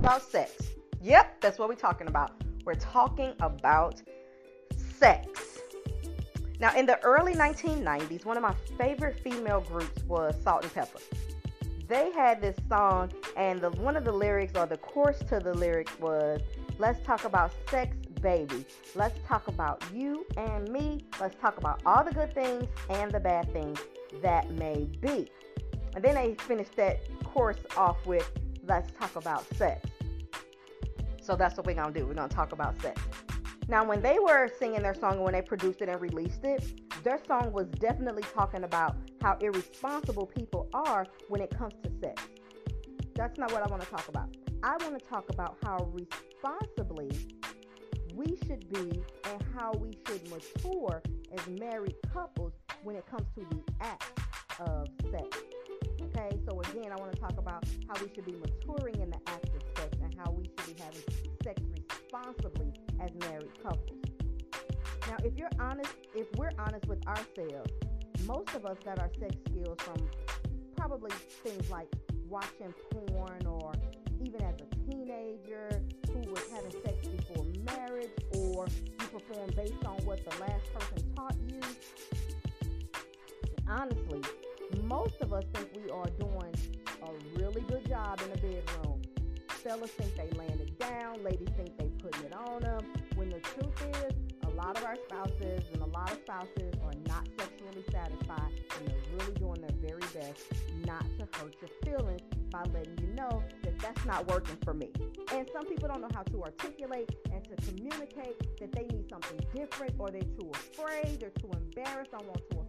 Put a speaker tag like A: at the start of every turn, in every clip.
A: about sex. Yep, that's what we're talking about. We're talking about sex. Now, in the early 1990s, one of my favorite female groups was Salt-N-Pepa. They had this song, and the, one of the lyrics or the chorus to the lyrics was, Let's talk about sex, baby. Let's talk about you and me. Let's talk about all the good things and the bad things that may be. And then they finished that chorus off with, Let's talk about sex. So that's what we're going to do. We're going to talk about sex. Now, when they were singing their song and when they produced it and released it, their song was definitely talking about how irresponsible people are when it comes to sex. That's not what I want to talk about. I want to talk about how responsibly we should be and how we should mature as married couples when it comes to the act of sex. Okay, so again, I want to talk about how we should be maturing in the act of sex and how we should be having sex responsibly as married couples. Now, if you're honest, if we're honest with ourselves, most of us got our sex skills from probably things like watching porn or even as a teenager who was having sex before marriage or you perform based on what the last person taught you. Honestly, most of us think we are doing a really good job in the bedroom. Fellas think they laying it down, ladies think they putting it on them. When the truth is, a lot of our spouses and a lot of spouses are not sexually satisfied and they're really doing their very best not to hurt your feelings by letting you know that that's not working for me. And some people don't know how to articulate and to communicate that they need something different or they're too afraid, they're too embarrassed, don't want to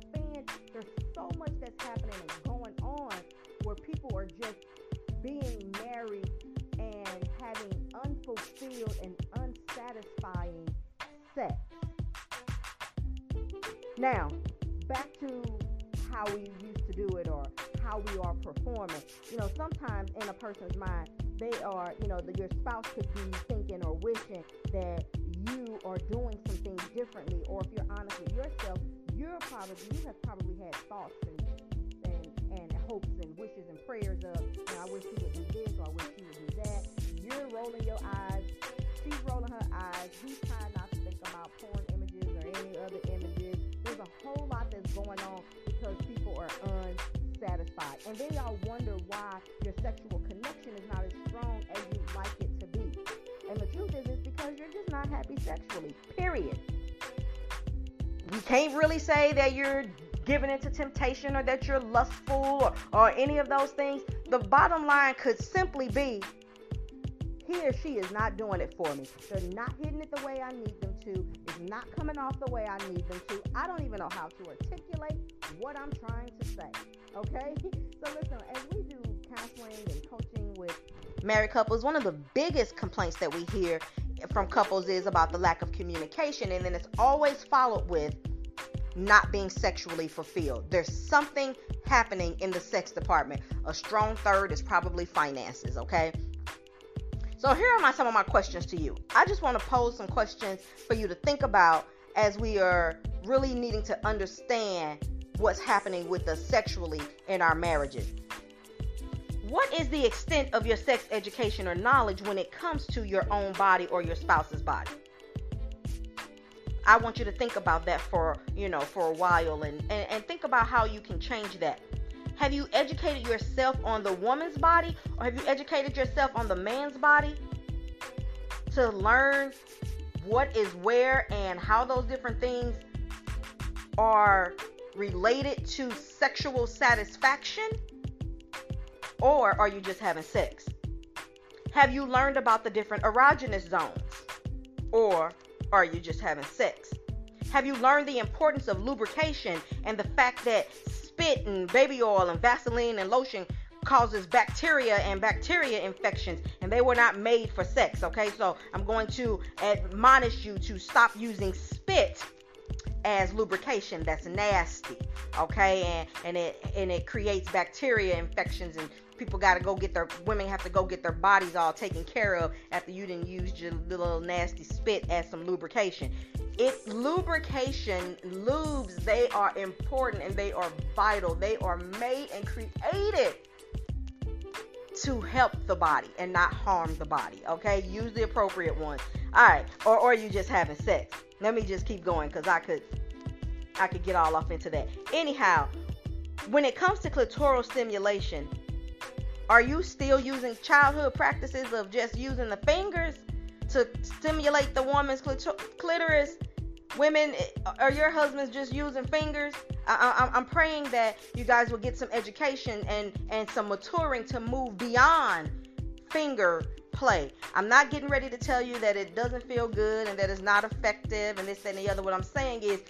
A: There's so much that's happening and going on where people are just being married and having unfulfilled and unsatisfying sex. Now, back to how we used to do it or how we are performing. You know, sometimes in a person's mind, they are, you know, the, your spouse could be thinking or wishing that you are doing some things differently. Or if you're honest with yourself, you're probably you have probably had thoughts and and, and hopes and wishes and prayers of, you know, I wish he would do this or I wish he would do that. You're rolling your eyes. She's rolling her eyes. He's trying not to think about porn images or any other images. There's a whole lot that's going on because people are unsatisfied. And then y'all wonder why your sexual connection is not as strong as you'd like it to be. And the truth is, it's because you're just not happy sexually, period. You can't really say that you're giving into temptation or that you're lustful or, or any of those things. The bottom line could simply be he or she is not doing it for me. They're not hitting it the way I need them to. It's not coming off the way I need them to. I don't even know how to articulate what I'm trying to say. Okay? So listen, as we do counseling and coaching with married couples, one of the biggest complaints that we hear from couples is about the lack of communication, and then it's always followed with not being sexually fulfilled. There's something happening in the sex department. A strong third is probably finances, okay? So here are my some of my questions to you. I just want to pose some questions for you to think about as we are really needing to understand what's happening with us sexually in our marriages. What is the extent of your sex education or knowledge when it comes to your own body or your spouse's body? I want you to think about that for, you know, for a while and, and, and think about how you can change that. Have you educated yourself on the woman's body or have you educated yourself on the man's body to learn what is where and how those different things are related to sexual satisfaction? Or are you just having sex? Have you learned about the different erogenous zones? Or are you just having sex? Have you learned the importance of lubrication and the fact that spit and baby oil and Vaseline and lotion causes bacteria and bacteria infections and they were not made for sex okay so i'm going to admonish you to stop using spit as lubrication that's nasty okay and and it and it creates bacteria infections and people got to go get their women have to go get their bodies all taken care of after you didn't use your little nasty spit as some lubrication it lubrication lubes they are important and they are vital they are made and created to help the body and not harm the body. Okay, use the appropriate ones. All right, or or you just having sex. Let me just keep going because I could I could get all off into that. Anyhow, when it comes to clitoral stimulation, are you still using childhood practices of just using the fingers to stimulate the woman's clitoris? Women, eh, are your husbands just using fingers? I, am praying that you guys will get some education and, and some maturing to move beyond finger play. I'm not getting ready to tell you that it doesn't feel good and that it's not effective and this and the other. What I'm saying is,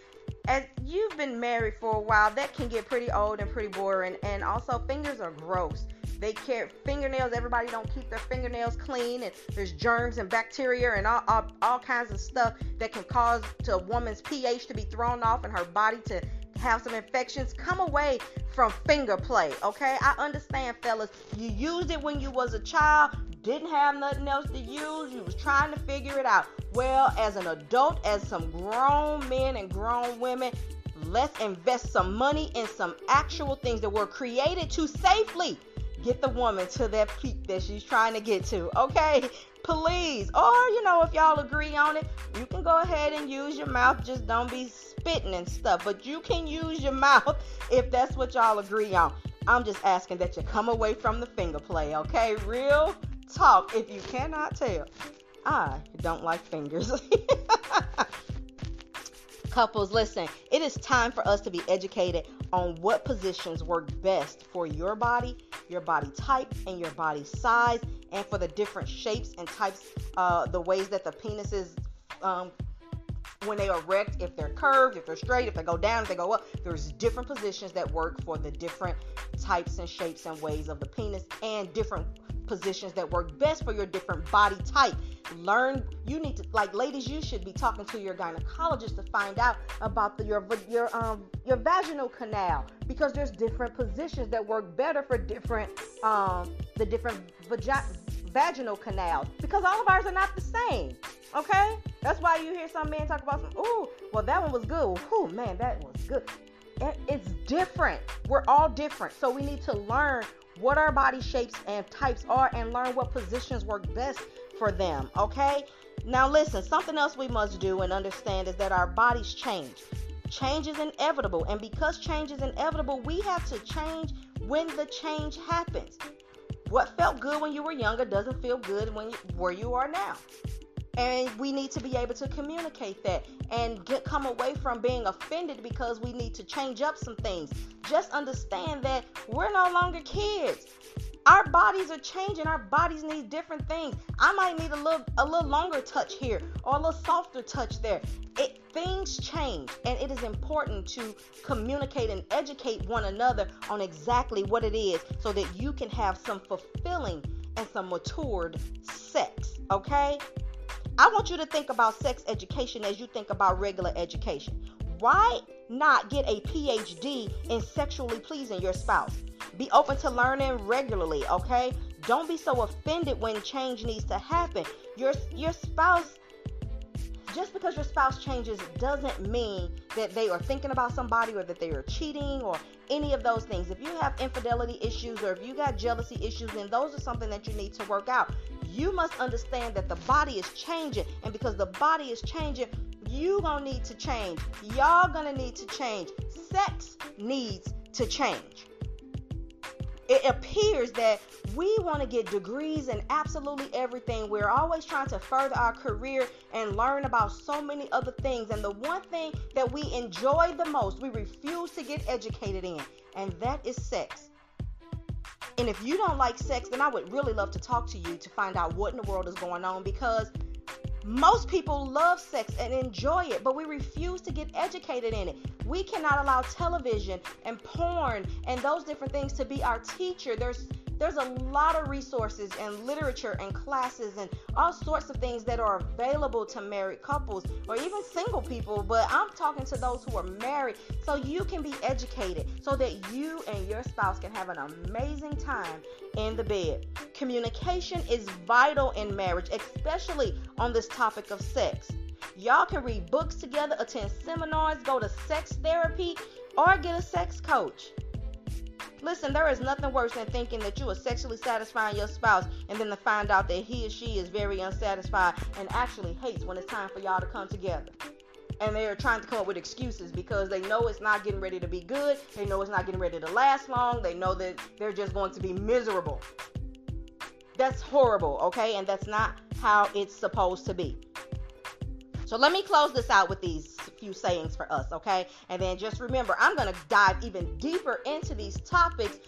A: as you've been married for a while, that can get pretty old and pretty boring. And also, fingers are gross. They care fingernails. Everybody don't keep their fingernails clean, and there's germs and bacteria and all, all, all kinds of stuff that can cause to a woman's pH to be thrown off and her body to have some infections. Come away from finger play, okay? I understand, fellas. You used it when you was a child, didn't have nothing else to use. You was trying to figure it out. Well, as an adult, as some grown men and grown women, let's invest some money in some actual things that were created to safely get the woman to that peak that she's trying to get to. Okay? Please. Or, you know, if y'all agree on it, you can go ahead and use your mouth. Just don't be spitting and stuff. But you can use your mouth if that's what y'all agree on. I'm just asking that you come away from the finger play, okay? Real talk. If you cannot tell, I don't like fingers. Couples, listen, it is time for us to be educated on what positions work best for your body, your body type, and your body size, and for the different shapes and types, uh, the ways that the penis is. Um, when they erect, if they're curved, if they're straight, if they go down, if they go up, there's different positions that work for the different types and shapes and ways of the penis and different positions that work best for your different body type. Learn, you need to, like ladies, you should be talking to your gynecologist to find out about the, your your um your vaginal canal because there's different positions that work better for different um the different vagi- vaginal canals because all of ours are not the same. Okay, that's why you hear some men talk about some. Oh, well that one was good. Oh man, that was good. It's different. We're all different, so we need to learn what our body shapes and types are and learn what positions work best for them. Okay? Now, listen, something else we must do and understand is that our bodies change. Change is inevitable, and because change is inevitable, we have to change when the change happens. What felt good when you were younger doesn't feel good when you, where you are now and we need to be able to communicate that and get come away from being offended because we need to change up some things. Just understand that we're no longer kids. Our bodies are changing. Our bodies need different things. I might need a little a little longer touch here or a little softer touch there. It things change and it is important to communicate and educate one another on exactly what it is so that you can have some fulfilling and some matured sex okay I want you to think about sex education as you think about regular education. Why not get a PhD in sexually pleasing your spouse? Be open to learning regularly, okay? Don't be so offended when change needs to happen. Your your spouse just because your spouse changes doesn't mean that they are thinking about somebody or that they are cheating or any of those things. If you have infidelity issues or if you got jealousy issues, then those are something that you need to work out you must understand that the body is changing. And because the body is changing, you gonna need to change. Y'all gonna need to change. Sex needs to change. It appears that we want to get degrees in absolutely everything. We're always trying to further our career and learn about so many other things. And the one thing that we enjoy the most, we refuse to get educated in, and that is sex. And if you don't like sex, then I would really love to talk to you to find out what in the world is going on because most people love sex and enjoy it, but we refuse to get educated in it. We cannot allow television and porn and those different things to be our teacher. There's there's a lot of resources and literature and classes and all sorts of things that are available to married couples or even single people. But I'm talking to those who are married so you can be educated so that you and your spouse can have an amazing time in the bed. Communication is vital in marriage, especially on this topic of sex. Y'all can read books together, attend seminars, go to sex therapy, or get a sex coach. Listen, there is nothing worse than thinking that you are sexually satisfying your spouse and then to find out that he or she is very unsatisfied and actually hates when it's time for y'all to come together. And they're trying to come up with excuses because they know it's not getting ready to be good. They know it's not getting ready to last long. They know that they're just going to be miserable. That's horrible, okay? And that's not how it's supposed to be. So let me close this out with these few sayings for us, okay? And then just remember, I'm going to dive even deeper into these topics,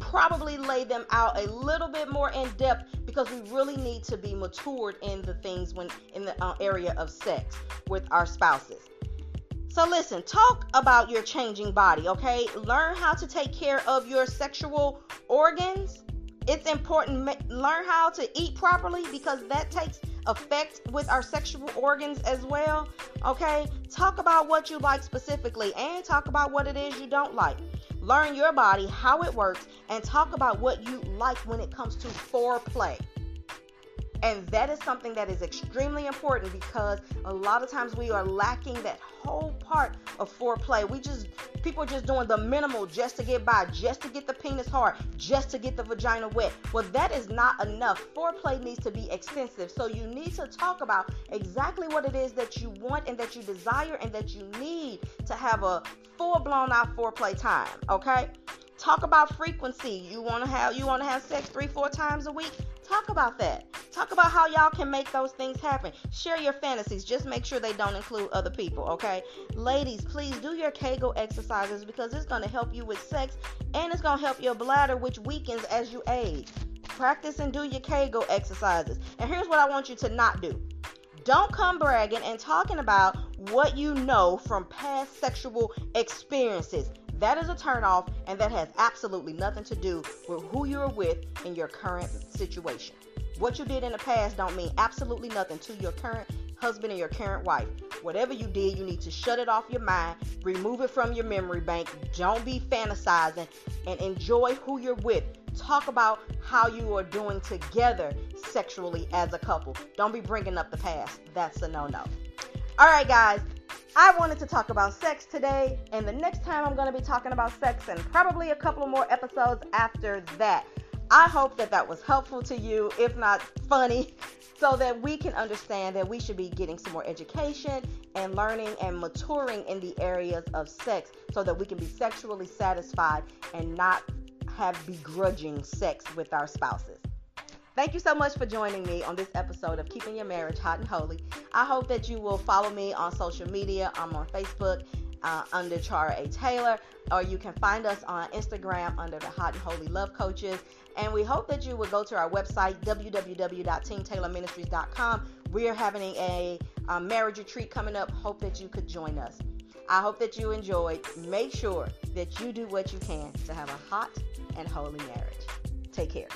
A: probably lay them out a little bit more in depth because we really need to be matured in the things when in the uh, area of sex with our spouses. So listen, talk about your changing body, okay? Learn how to take care of your sexual organs. It's important learn how to eat properly because that takes effect with our sexual organs as well. Okay, talk about what you like specifically and talk about what it is you don't like. Learn your body, how it works, and talk about what you like when it comes to foreplay. And that is something that is extremely important because a lot of times we are lacking that whole part of foreplay. We just, people just doing the minimal just to get by, just to get the penis hard, just to get the vagina wet. Well, that is not enough. Foreplay needs to be extensive. So you need to talk about exactly what it is that you want and that you desire and that you need to have a full blown out foreplay time. Okay? Talk about frequency. You want to have you want to have sex 3 4 times a week? Talk about that. Talk about how y'all can make those things happen. Share your fantasies. Just make sure they don't include other people, okay? Ladies, please do your Kegel exercises because it's going to help you with sex and it's going to help your bladder, which weakens as you age. Practice and do your Kegel exercises. And here's what I want you to not do don't come bragging and talking about what you know from past sexual experiences. That is a turnoff, and that has absolutely nothing to do with who you're with in your current situation. What you did in the past don't mean absolutely nothing to your current husband and your current wife. Whatever you did, you need to shut it off your mind, remove it from your memory bank. Don't be fantasizing and enjoy who you're with. Talk about how you are doing together sexually as a couple. Don't be bringing up the past. That's a no no. All right, guys. I wanted to talk about sex today, and the next time I'm going to be talking about sex, and probably a couple more episodes after that. I hope that that was helpful to you, if not funny, so that we can understand that we should be getting some more education and learning and maturing in the areas of sex so that we can be sexually satisfied and not have begrudging sex with our spouses. Thank you so much for joining me on this episode of Keeping Your Marriage Hot and Holy. I hope that you will follow me on social media. I'm on Facebook uh, under Chara A. Taylor, or you can find us on Instagram under the Hot and Holy Love Coaches. And we hope that you will go to our website, www.teamtaylorministries.com. We are having a, a marriage retreat coming up. Hope that you could join us. I hope that you enjoyed. Make sure that you do what you can to have a hot and holy marriage. Take care.